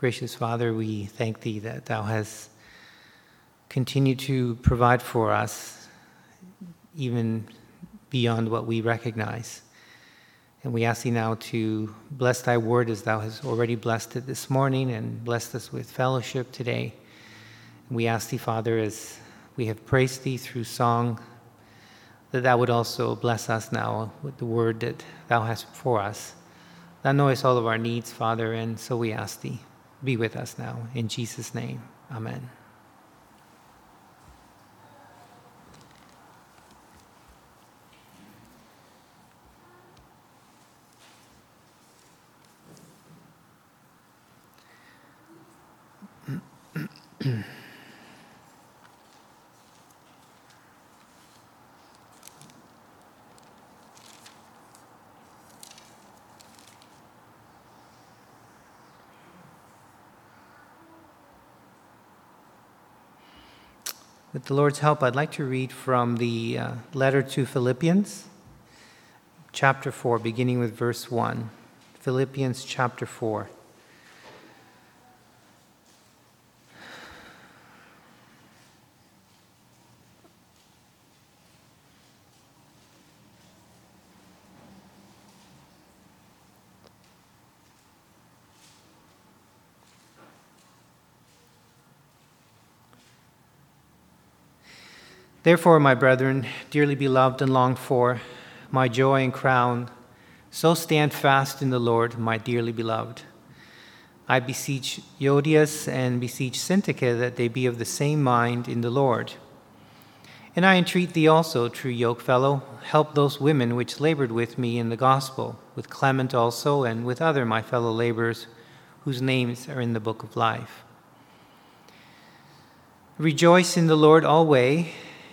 Gracious Father, we thank Thee that Thou hast continued to provide for us even beyond what we recognize. And we ask Thee now to bless Thy word as Thou hast already blessed it this morning and blessed us with fellowship today. And we ask Thee, Father, as we have praised Thee through song, that Thou would also bless us now with the word that Thou hast for us. Thou knowest all of our needs, Father, and so we ask Thee, be with us now. In Jesus' name, Amen. The Lord's help, I'd like to read from the uh, letter to Philippians, chapter 4, beginning with verse 1. Philippians chapter 4. Therefore, my brethren, dearly beloved and longed for, my joy and crown, so stand fast in the Lord, my dearly beloved. I beseech Euodias and beseech Syntyche that they be of the same mind in the Lord. And I entreat thee also, true yokefellow, help those women which labored with me in the gospel, with Clement also, and with other my fellow laborers, whose names are in the book of life. Rejoice in the Lord always.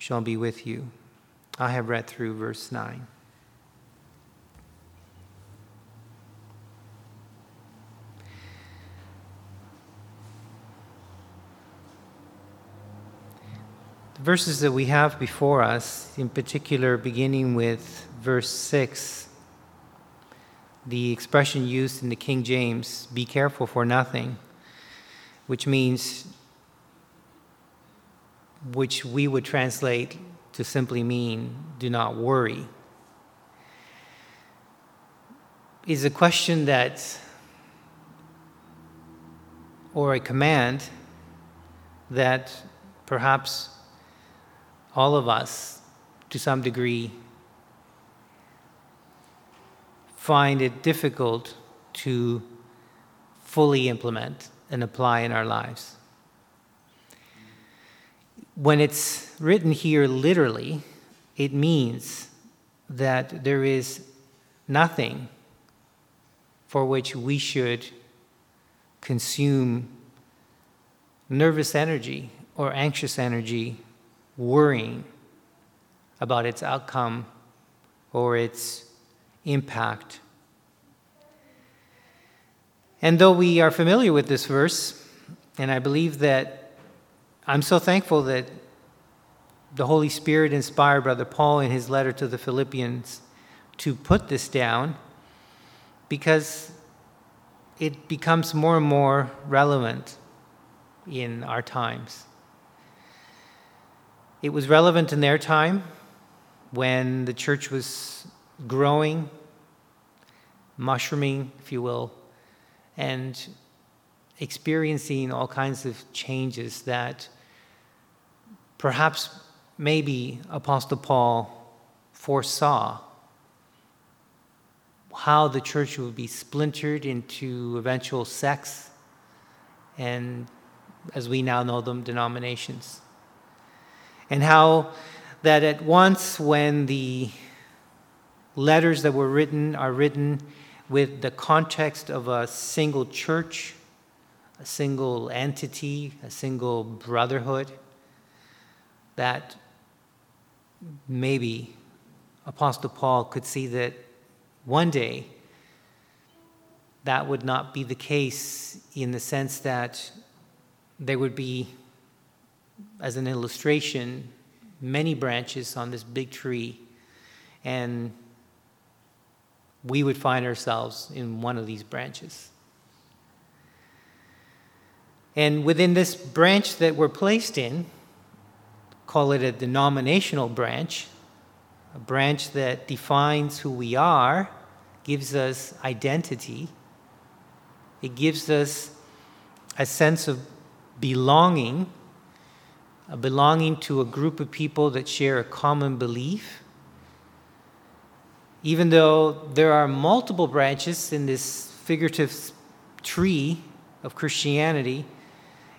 shall be with you. I have read through verse 9. The verses that we have before us, in particular beginning with verse 6, the expression used in the King James, be careful for nothing, which means which we would translate to simply mean do not worry, is a question that, or a command that perhaps all of us, to some degree, find it difficult to fully implement and apply in our lives when it's written here literally, it means that there is nothing for which we should consume nervous energy or anxious energy worrying about its outcome or its impact. And though we are familiar with this verse, and I believe that I'm so thankful that the Holy Spirit inspired Brother Paul in his letter to the Philippians to put this down because it becomes more and more relevant in our times. It was relevant in their time when the church was growing, mushrooming, if you will, and experiencing all kinds of changes that perhaps maybe Apostle Paul foresaw how the church would be splintered into eventual sects and, as we now know them, denominations. And how that at once, when the letters that were written are written with the context of a single church, a single entity, a single brotherhood, that maybe Apostle Paul could see that one day that would not be the case in the sense that there would be, as an illustration, many branches on this big tree, and we would find ourselves in one of these branches. And within this branch that we're placed in, call it a denominational branch, a branch that defines who we are, gives us identity, it gives us a sense of belonging, a belonging to a group of people that share a common belief. Even though there are multiple branches in this figurative tree of Christianity,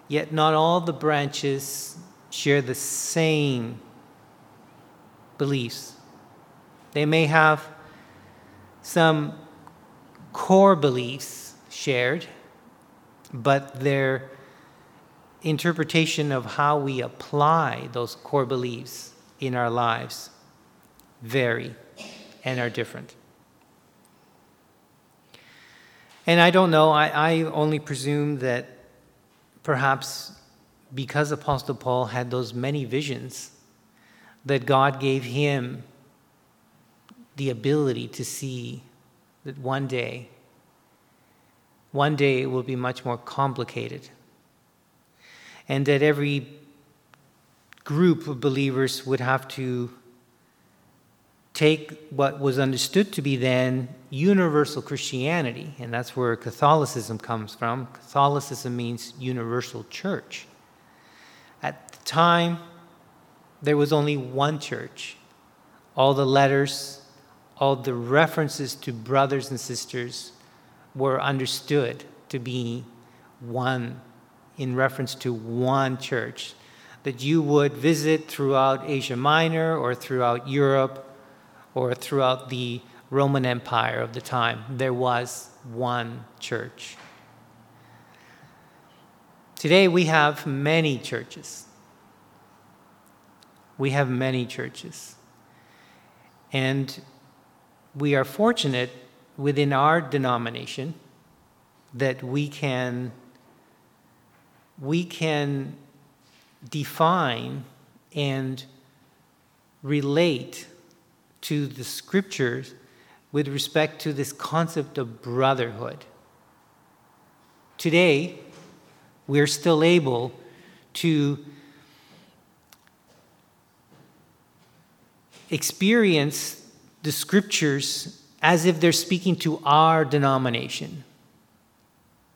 yet not all the branches share the same beliefs. They may have some core beliefs shared, but their interpretation of how we apply those core beliefs in our lives vary and are different. And I don't know, I, I only presume that perhaps because Apostle Paul had those many visions, that God gave him the ability to see that one day, one day it will be much more complicated. And that every group of believers would have to take what was understood to be then universal Christianity, and that's where Catholicism comes from. Catholicism means universal church. Time, there was only one church. All the letters, all the references to brothers and sisters were understood to be one in reference to one church that you would visit throughout Asia Minor or throughout Europe or throughout the Roman Empire of the time. There was one church. Today we have many churches. We have many churches. And we are fortunate within our denomination that we can we can define and relate to the scriptures with respect to this concept of brotherhood. Today, we're still able to experience the scriptures as if they're speaking to our denomination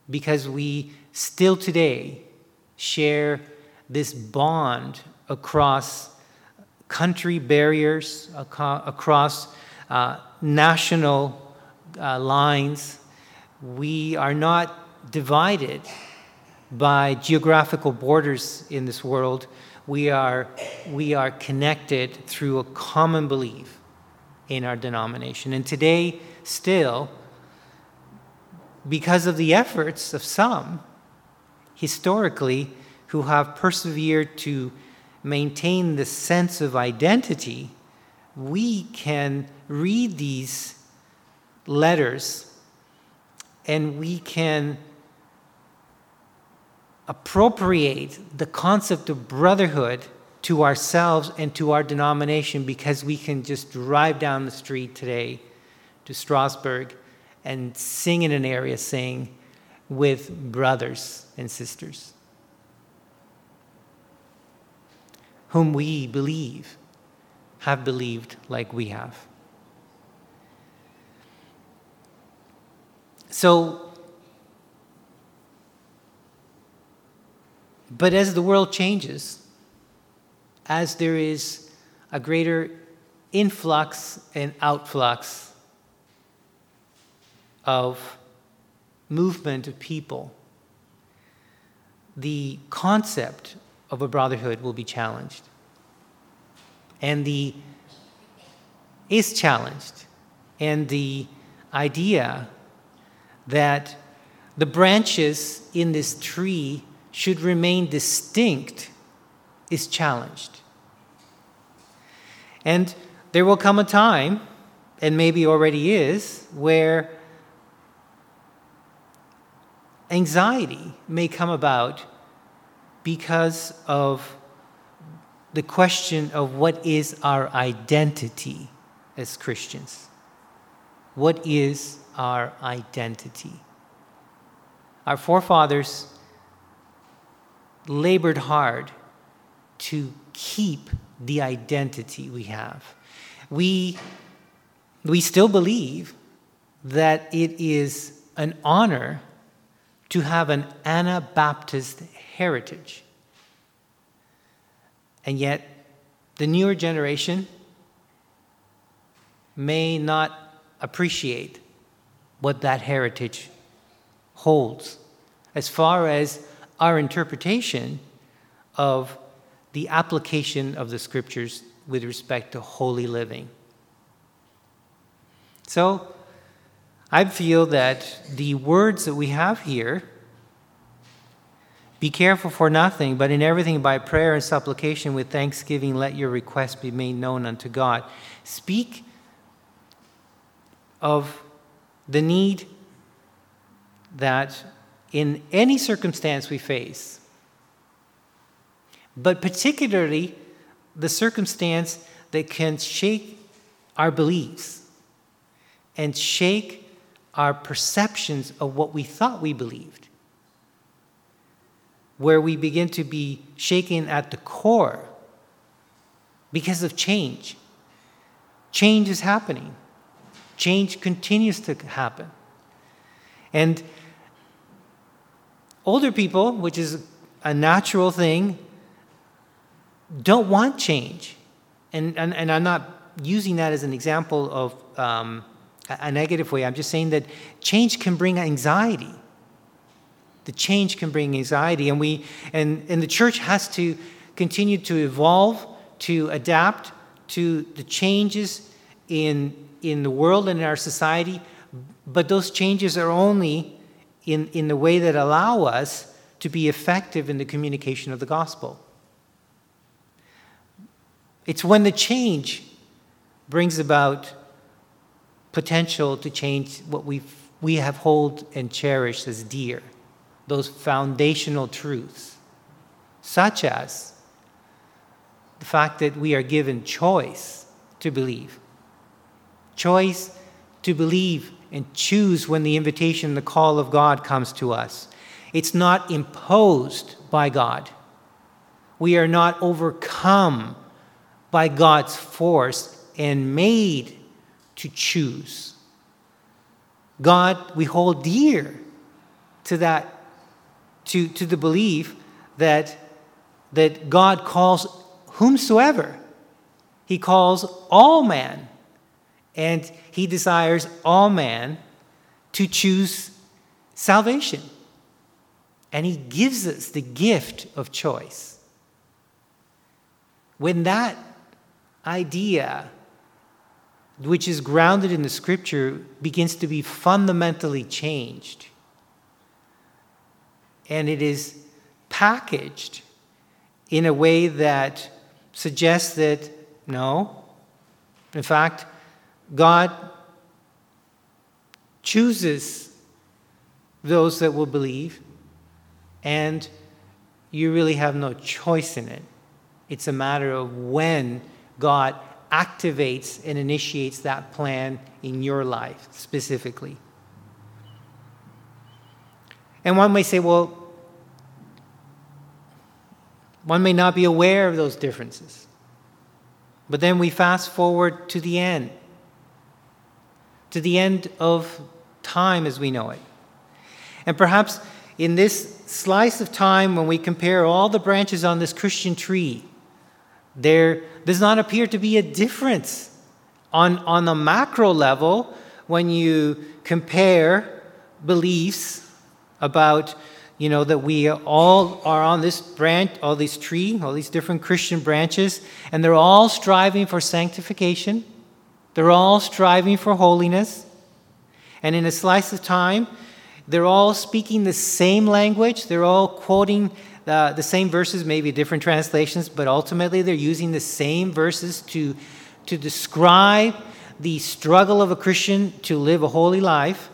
because we still today share this bond across country barriers, across uh, national uh, lines. We are not divided by geographical borders in this world. We are, we are connected through a common belief in our denomination. And today, still, because of the efforts of some, historically, who have persevered to maintain the sense of identity, we can read these letters and we can appropriate the concept of brotherhood to ourselves and to our denomination because we can just drive down the street today to Strasbourg and sing in an area saying, with brothers and sisters whom we believe have believed like we have. So, But as the world changes, as there is a greater influx and outflux of movement of people, the concept of a brotherhood will be challenged. And the is challenged. And the idea that the branches in this tree should remain distinct is challenged. And there will come a time, and maybe already is, where anxiety may come about because of the question of what is our identity as Christians. What is our identity? Our forefathers labored hard to keep the identity we have. We, we still believe that it is an honor to have an Anabaptist heritage. And yet, the newer generation may not appreciate what that heritage holds as far as our interpretation of the application of the scriptures with respect to holy living. So, I feel that the words that we have here be careful for nothing, but in everything by prayer and supplication with thanksgiving, let your requests be made known unto God. Speak of the need that in any circumstance we face, but particularly the circumstance that can shake our beliefs and shake our perceptions of what we thought we believed, where we begin to be shaken at the core because of change. Change is happening. Change continues to happen. And older people, which is a natural thing, don't want change. And, and, and I'm not using that as an example of um, a negative way. I'm just saying that change can bring anxiety. The change can bring anxiety. And, we, and, and the church has to continue to evolve, to adapt to the changes in in the world and in our society, but those changes are only in, in the way that allow us to be effective in the communication of the gospel. It's when the change brings about potential to change what we we have hold and cherished as dear, those foundational truths, such as the fact that we are given choice to believe choice to believe and choose when the invitation, the call of God comes to us. It's not imposed by God. We are not overcome by God's force and made to choose. God, we hold dear to that, to, to the belief that, that God calls whomsoever. He calls all man and he desires all man to choose salvation. And he gives us the gift of choice. When that idea, which is grounded in the scripture, begins to be fundamentally changed, and it is packaged in a way that suggests that no, in fact, God chooses those that will believe, and you really have no choice in it. It's a matter of when God activates and initiates that plan in your life specifically. And one may say, well, one may not be aware of those differences. But then we fast forward to the end to the end of time as we know it. And perhaps in this slice of time when we compare all the branches on this Christian tree, there does not appear to be a difference on, on the macro level when you compare beliefs about you know that we all are on this branch all these tree all these different christian branches and they're all striving for sanctification they're all striving for holiness. And in a slice of time they're all speaking the same language. They're all quoting the, the same verses maybe different translations but ultimately they're using the same verses to to describe the struggle of a christian to live a holy life.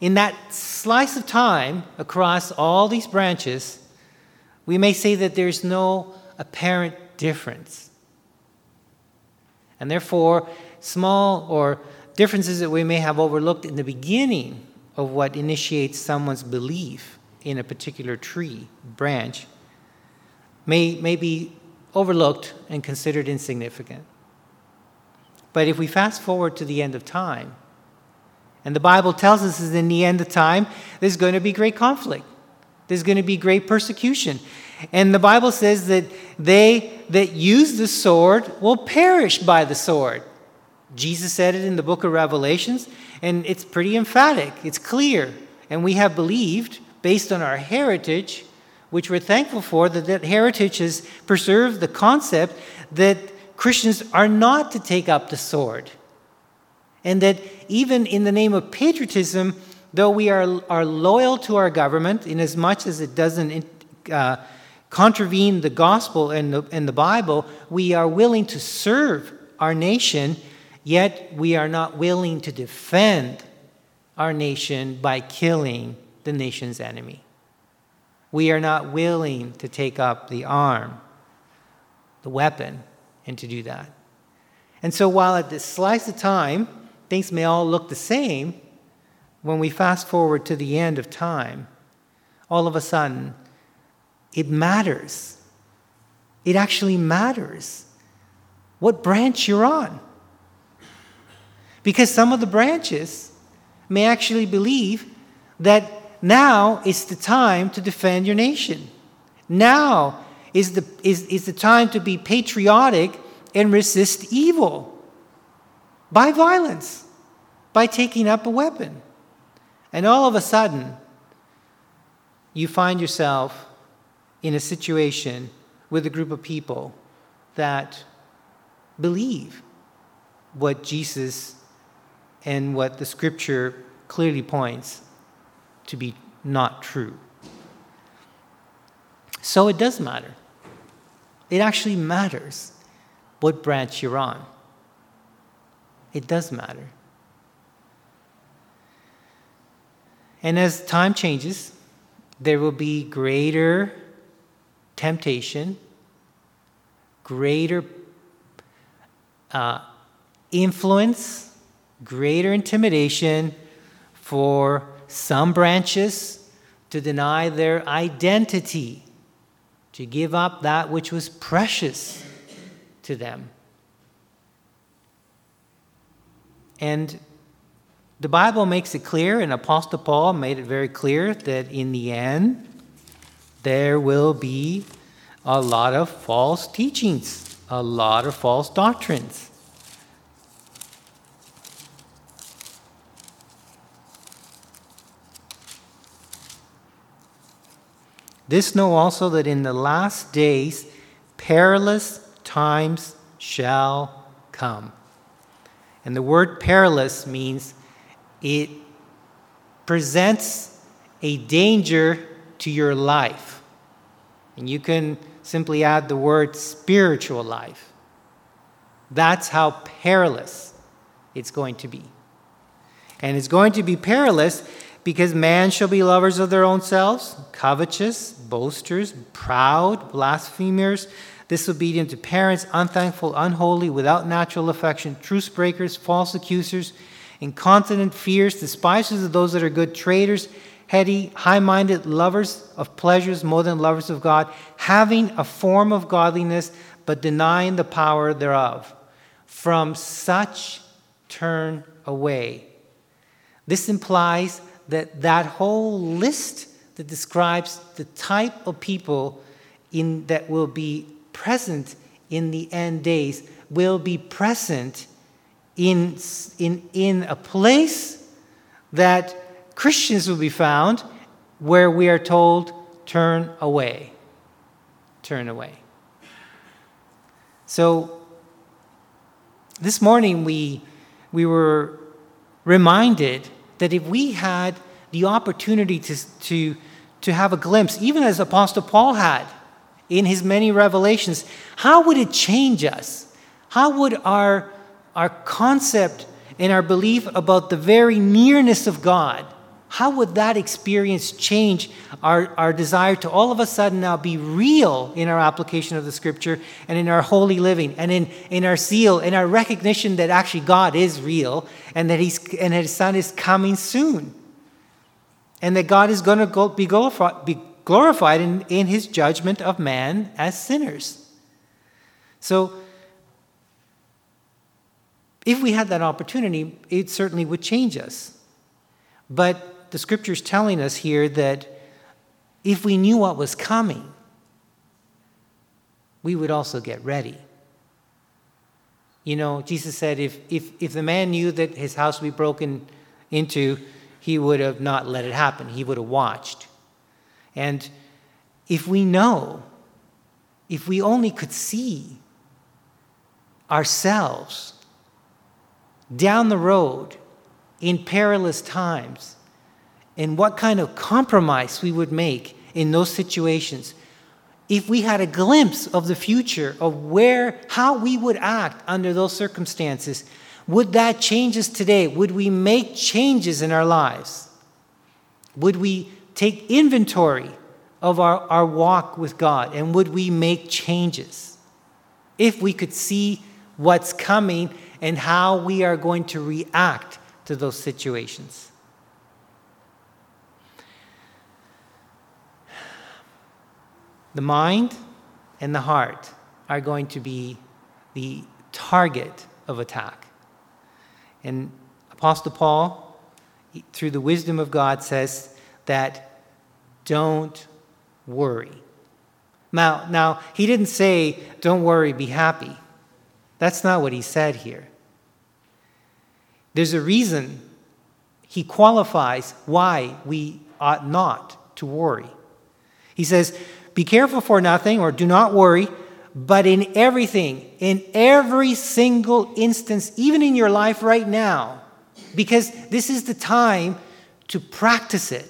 In that slice of time across all these branches, we may say that there's no apparent difference. And therefore, small or differences that we may have overlooked in the beginning of what initiates someone's belief in a particular tree, branch, may, may be overlooked and considered insignificant. But if we fast forward to the end of time, and the Bible tells us that in the end of time, there's going to be great conflict. There's going to be great persecution. And the Bible says that they that use the sword will perish by the sword. Jesus said it in the book of Revelations, and it's pretty emphatic. It's clear. And we have believed, based on our heritage, which we're thankful for, that that heritage has preserved the concept that Christians are not to take up the sword. And that even in the name of patriotism, though we are, are loyal to our government, in as much as it doesn't uh, contravene the gospel and the, and the Bible, we are willing to serve our nation, yet we are not willing to defend our nation by killing the nation's enemy. We are not willing to take up the arm, the weapon, and to do that. And so, while at this slice of time, things may all look the same, when we fast forward to the end of time, all of a sudden, it matters. It actually matters what branch you're on. Because some of the branches may actually believe that now is the time to defend your nation. Now is the, is, is the time to be patriotic and resist evil by violence, by taking up a weapon. And all of a sudden, you find yourself in a situation with a group of people that believe what Jesus and what the scripture clearly points to be not true. So it does matter. It actually matters what branch you're on. It does matter. And as time changes, there will be greater temptation, greater uh, influence, greater intimidation for some branches to deny their identity, to give up that which was precious to them. And the Bible makes it clear, and Apostle Paul made it very clear that in the end, there will be a lot of false teachings, a lot of false doctrines. This know also that in the last days perilous times shall come. And the word perilous means it presents a danger to your life. And you can simply add the word spiritual life. That's how perilous it's going to be. And it's going to be perilous because man shall be lovers of their own selves, covetous, boasters, proud, blasphemers disobedient to parents, unthankful, unholy, without natural affection, truce breakers, false accusers, incontinent, fierce, despisers of those that are good, traitors, heady, high minded, lovers of pleasures more than lovers of God, having a form of godliness, but denying the power thereof. From such turn away. This implies that that whole list that describes the type of people in, that will be present in the end days, will be present in, in, in a place that Christians will be found where we are told, turn away. Turn away. So, this morning we, we were reminded that if we had the opportunity to, to, to have a glimpse, even as Apostle Paul had in his many revelations, how would it change us? How would our, our concept and our belief about the very nearness of God how would that experience change our, our desire to all of a sudden now be real in our application of the scripture and in our holy living and in, in our zeal and our recognition that actually God is real and that he's, and his son is coming soon? And that God is going to be glorified, be glorified in, in his judgment of man as sinners. So, if we had that opportunity, it certainly would change us. But the scripture's telling us here that if we knew what was coming, we would also get ready. You know, Jesus said if, if, if the man knew that his house would be broken into, he would have not let it happen. He would have watched. And if we know, if we only could see ourselves down the road in perilous times, and what kind of compromise we would make in those situations if we had a glimpse of the future of where how we would act under those circumstances would that change us today? Would we make changes in our lives? Would we take inventory of our, our walk with god and would we make changes? If we could see what's coming and how we are going to react to those situations The mind and the heart are going to be the target of attack. And Apostle Paul, through the wisdom of God, says that don't worry. Now, now he didn't say, don't worry, be happy. That's not what he said here. There's a reason he qualifies why we ought not to worry. He says, be careful for nothing, or do not worry, but in everything, in every single instance, even in your life right now, because this is the time to practice it,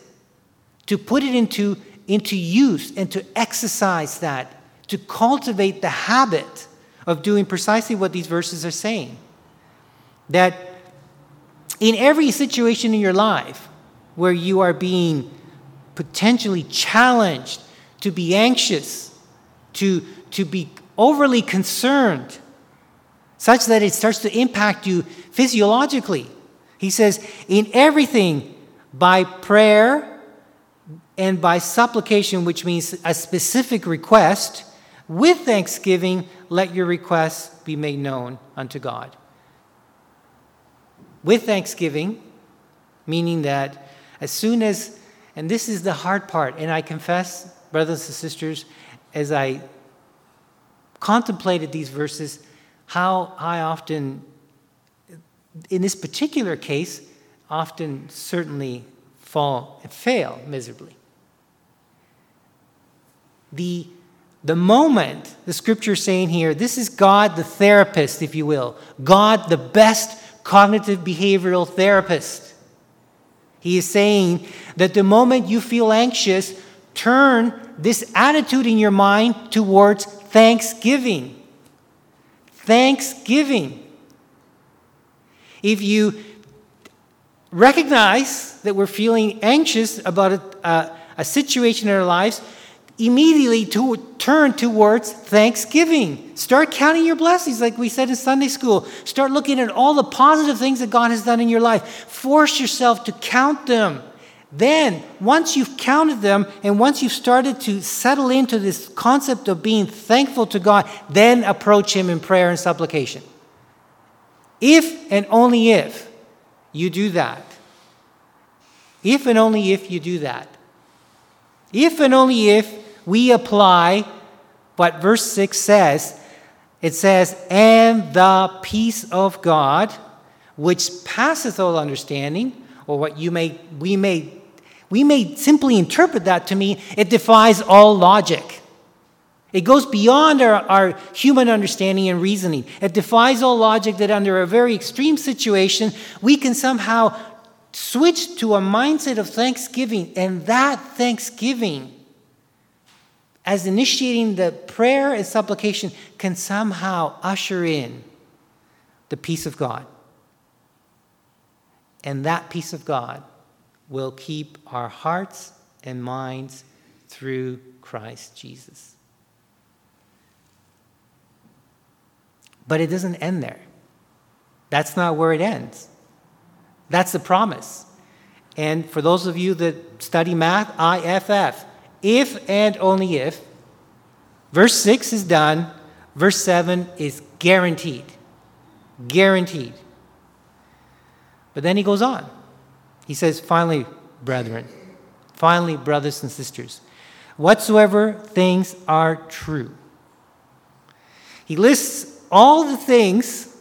to put it into, into use, and to exercise that, to cultivate the habit of doing precisely what these verses are saying. That in every situation in your life where you are being potentially challenged to be anxious, to, to be overly concerned, such that it starts to impact you physiologically. He says, in everything, by prayer and by supplication, which means a specific request, with thanksgiving, let your requests be made known unto God. With thanksgiving, meaning that as soon as, and this is the hard part, and I confess brothers and sisters, as I contemplated these verses, how I often, in this particular case, often certainly fall and fail miserably. The, the moment the scripture is saying here, this is God the therapist, if you will, God the best cognitive behavioral therapist. He is saying that the moment you feel anxious, turn this attitude in your mind towards thanksgiving. Thanksgiving. If you recognize that we're feeling anxious about a, a, situation in our lives, immediately to turn towards thanksgiving. Start counting your blessings, like we said in Sunday school. Start looking at all the positive things that God has done in your life. Force yourself to count them. Then, once you've counted them and once you've started to settle into this concept of being thankful to God, then approach Him in prayer and supplication. If and only if you do that, if and only if you do that, If and only if we apply what verse 6 says, it says, and the peace of God, which passeth all understanding, or what you may, we may, we may simply interpret that to mean it defies all logic. It goes beyond our, our human understanding and reasoning. It defies all logic that under a very extreme situation, we can somehow switch to a mindset of thanksgiving, and that thanksgiving as initiating the prayer and supplication can somehow usher in the peace of God. And that peace of God will keep our hearts and minds through Christ Jesus. But it doesn't end there. That's not where it ends. That's the promise. And for those of you that study math, IFF, if and only if. Verse 6 is done, verse 7 is guaranteed. Guaranteed. But then he goes on. He says, finally, brethren, finally, brothers and sisters, whatsoever things are true. He lists all the things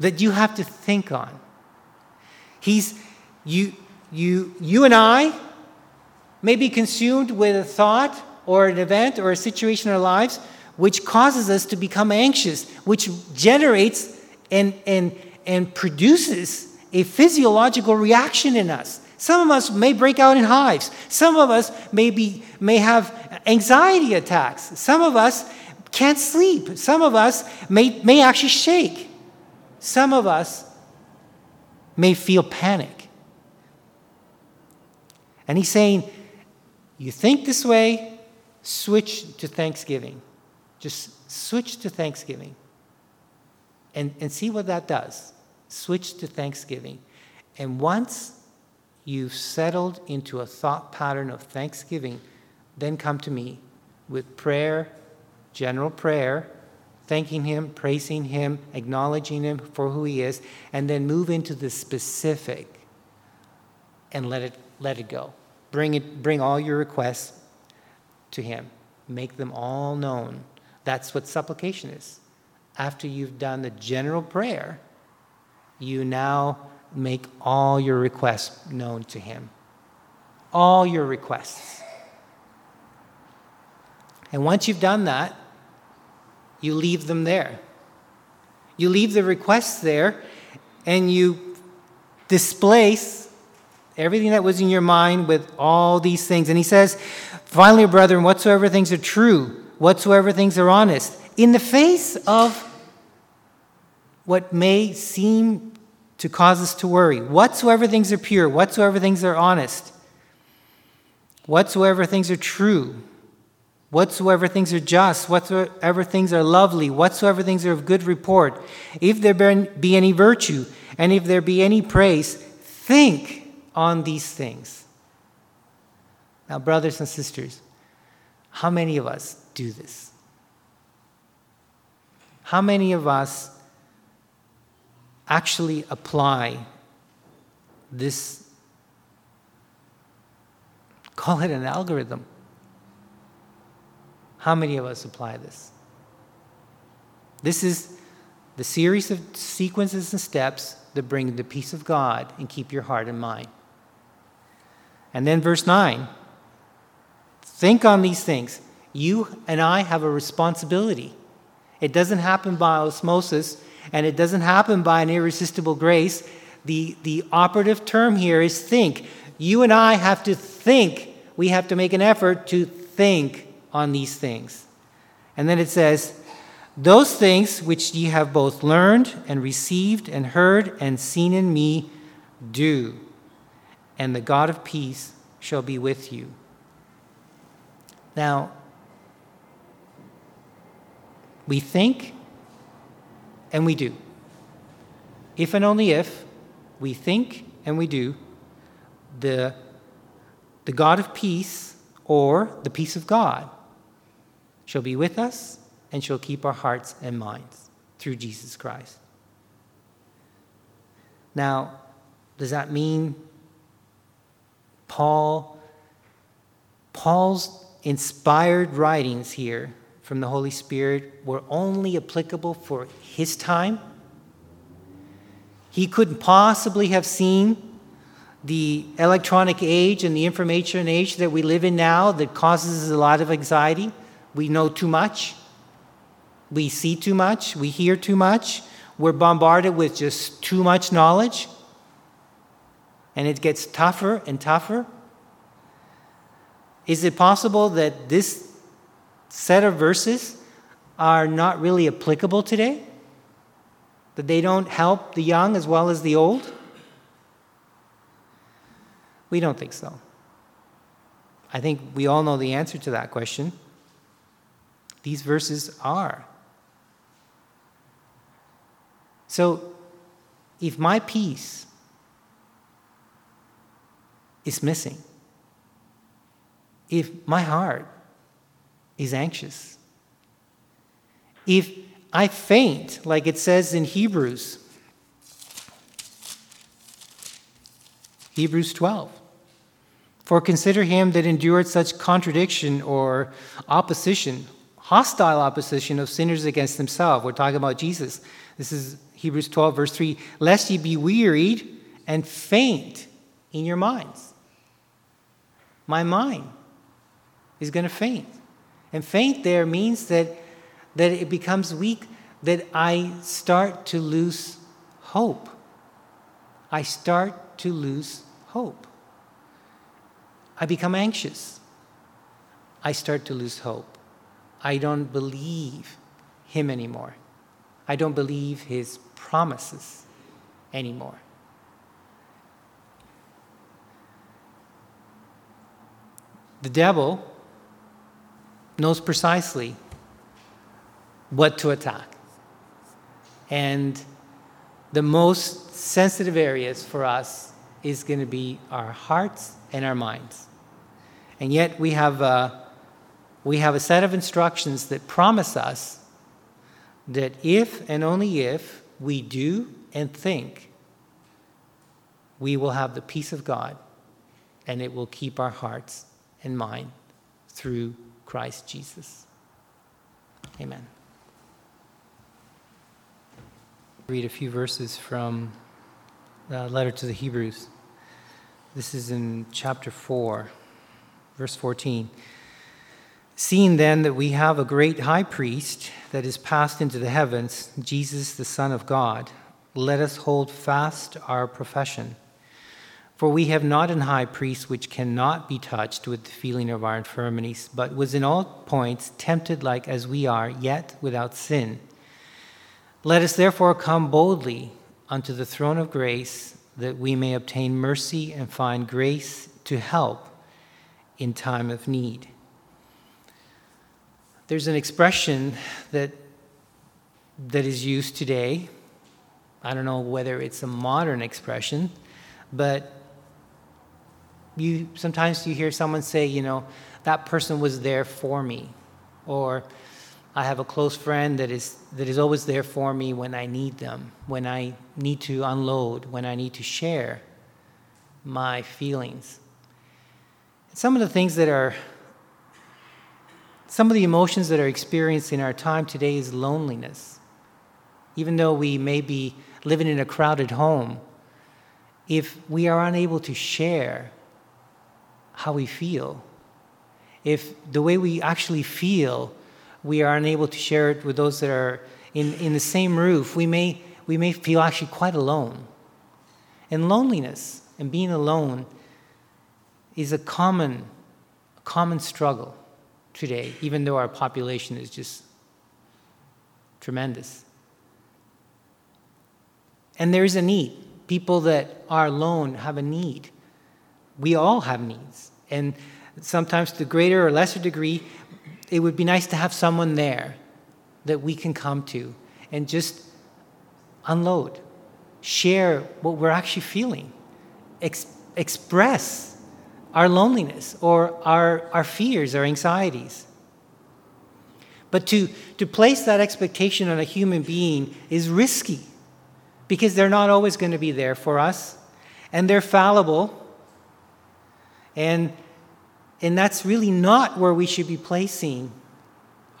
that you have to think on. He's, you, you, you and I may be consumed with a thought or an event or a situation in our lives which causes us to become anxious, which generates and, and, and produces a physiological reaction in us. Some of us may break out in hives. Some of us may, be, may have anxiety attacks. Some of us can't sleep. Some of us may, may actually shake. Some of us may feel panic. And he's saying, you think this way, switch to Thanksgiving. Just switch to Thanksgiving. And, and see what that does. Switch to Thanksgiving. And once you've settled into a thought pattern of thanksgiving, then come to me with prayer, general prayer, thanking Him, praising Him, acknowledging Him for who He is, and then move into the specific and let it, let it go. Bring, it, bring all your requests to Him. Make them all known. That's what supplication is. After you've done the general prayer, you now make all your requests known to Him. All your requests. And once you've done that, you leave them there. You leave the requests there and you displace everything that was in your mind with all these things. And he says, finally, brethren, whatsoever things are true, whatsoever things are honest, in the face of what may seem to cause us to worry, whatsoever things are pure, whatsoever things are honest, whatsoever things are true, whatsoever things are just, whatsoever things are lovely, whatsoever things are of good report, if there be any virtue, and if there be any praise, think on these things. Now, brothers and sisters, how many of us do this? How many of us actually apply this? Call it an algorithm. How many of us apply this? This is the series of sequences and steps that bring the peace of God and keep your heart and mind. And then verse 9 think on these things. You and I have a responsibility. It doesn't happen by osmosis, and it doesn't happen by an irresistible grace. The, the operative term here is think. You and I have to think. We have to make an effort to think on these things. And then it says, Those things which ye have both learned and received and heard and seen in me, do and the God of peace shall be with you. Now, we think and we do. If and only if we think and we do, the, the God of peace or the peace of God shall be with us and shall keep our hearts and minds through Jesus Christ. Now, does that mean Paul Paul's inspired writings here from the Holy Spirit were only applicable for his time. He couldn't possibly have seen the electronic age and the information age that we live in now that causes a lot of anxiety. We know too much. We see too much. We hear too much. We're bombarded with just too much knowledge. And it gets tougher and tougher. Is it possible that this set of verses are not really applicable today? That they don't help the young as well as the old? We don't think so. I think we all know the answer to that question. These verses are. So, if my peace is missing, if my heart is anxious, if I faint, like it says in Hebrews, Hebrews 12. For consider him that endured such contradiction or opposition, hostile opposition of sinners against himself. We're talking about Jesus. This is Hebrews 12, verse 3. Lest ye be wearied and faint in your minds. My mind is going to faint. And faint there means that, that it becomes weak, that I start to lose hope. I start to lose hope. I become anxious. I start to lose hope. I don't believe him anymore. I don't believe his promises anymore. The devil knows precisely what to attack. And the most sensitive areas for us is going to be our hearts and our minds. And yet we have a, we have a set of instructions that promise us that if and only if we do and think, we will have the peace of God and it will keep our hearts and mind through Christ Jesus. Amen. Read a few verses from the letter to the Hebrews. This is in chapter 4, verse 14. Seeing then that we have a great high priest that is passed into the heavens, Jesus, the Son of God, let us hold fast our profession. For we have not an high priest which cannot be touched with the feeling of our infirmities, but was in all points tempted like as we are, yet without sin. Let us therefore come boldly unto the throne of grace that we may obtain mercy and find grace to help in time of need. There's an expression that, that is used today. I don't know whether it's a modern expression, but you sometimes you hear someone say, you know, that person was there for me, or I have a close friend that is, that is always there for me when I need them, when I need to unload, when I need to share my feelings. Some of the things that are, some of the emotions that are experienced in our time today is loneliness. Even though we may be living in a crowded home, if we are unable to share how we feel, if the way we actually feel we are unable to share it with those that are in, in the same roof, we may, we may feel actually quite alone. And loneliness and being alone is a common, common struggle today, even though our population is just tremendous. And there is a need. People that are alone have a need. We all have needs. And sometimes to greater or lesser degree, it would be nice to have someone there that we can come to and just unload, share what we're actually feeling, ex- express our loneliness or our, our fears, our anxieties. But to, to place that expectation on a human being is risky because they're not always going to be there for us and they're fallible. And And that's really not where we should be placing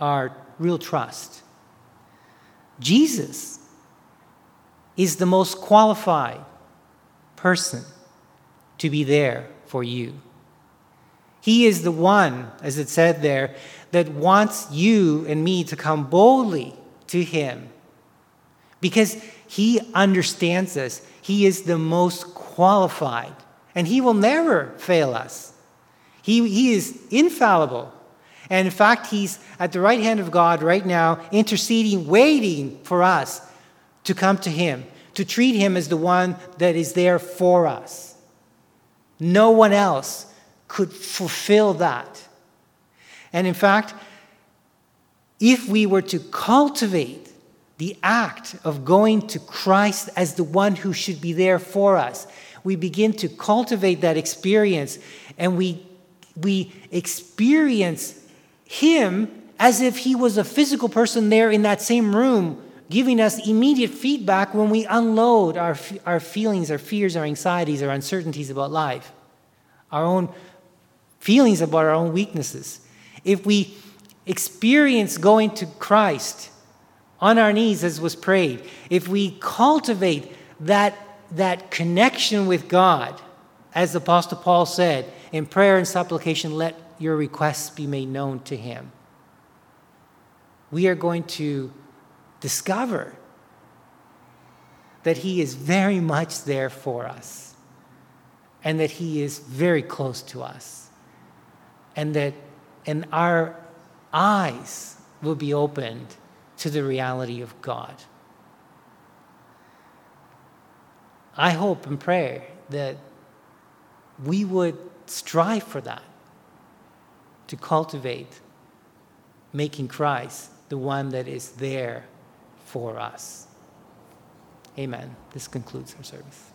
our real trust. Jesus is the most qualified person to be there for you. He is the one, as it said there, that wants you and me to come boldly to Him because He understands us. He is the most qualified, and He will never fail us. He, he is infallible. And in fact, He's at the right hand of God right now, interceding, waiting for us to come to Him, to treat Him as the one that is there for us. No one else could fulfill that. And in fact, if we were to cultivate the act of going to Christ as the one who should be there for us, we begin to cultivate that experience and we, we experience Him as if He was a physical person there in that same room, giving us immediate feedback when we unload our, our feelings, our fears, our anxieties, our uncertainties about life, our own feelings about our own weaknesses. If we experience going to Christ on our knees as was prayed, if we cultivate that, that connection with God, as the Apostle Paul said, in prayer and supplication, let your requests be made known to Him. We are going to discover that He is very much there for us and that He is very close to us and that and our eyes will be opened to the reality of God. I hope and pray that we would strive for that, to cultivate making Christ the one that is there for us. Amen. This concludes our service.